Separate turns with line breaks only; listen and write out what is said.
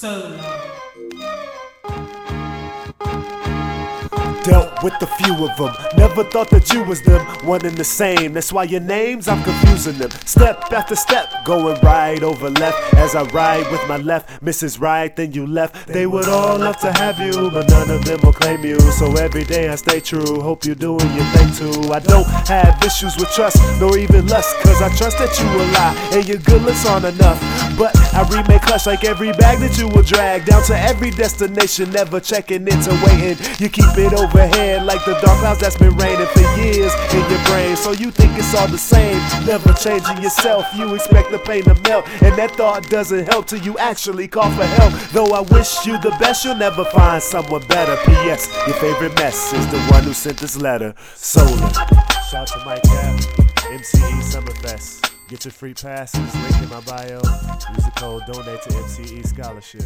Dealt with a few of them, never thought that you was them, one and the same. That's why your names, I'm confusing them. Step after step, going right over left. As I ride with my left, Mrs. Right, then you left. They would all love to have you, but none of them will claim you. So every day I stay true, hope you're doing your thing too. I don't have issues with trust, nor even lust, cause I trust that you will lie, and your good looks aren't enough. But I remake clutch like every bag that you will drag down to every destination, never checking into waiting. You keep it overhead like the dark clouds that's been raining for years in your brain. So you think it's all the same, never changing yourself. You expect the pain to melt, and that thought doesn't help till you actually call for help. Though I wish you the best, you'll never find someone better. P.S. Your favorite mess is the one who sent this letter. Solar. Shout to Mike Cap, MCE Summerfest. Get your free passes, link in my bio. Use the code donate to MCE Scholarship.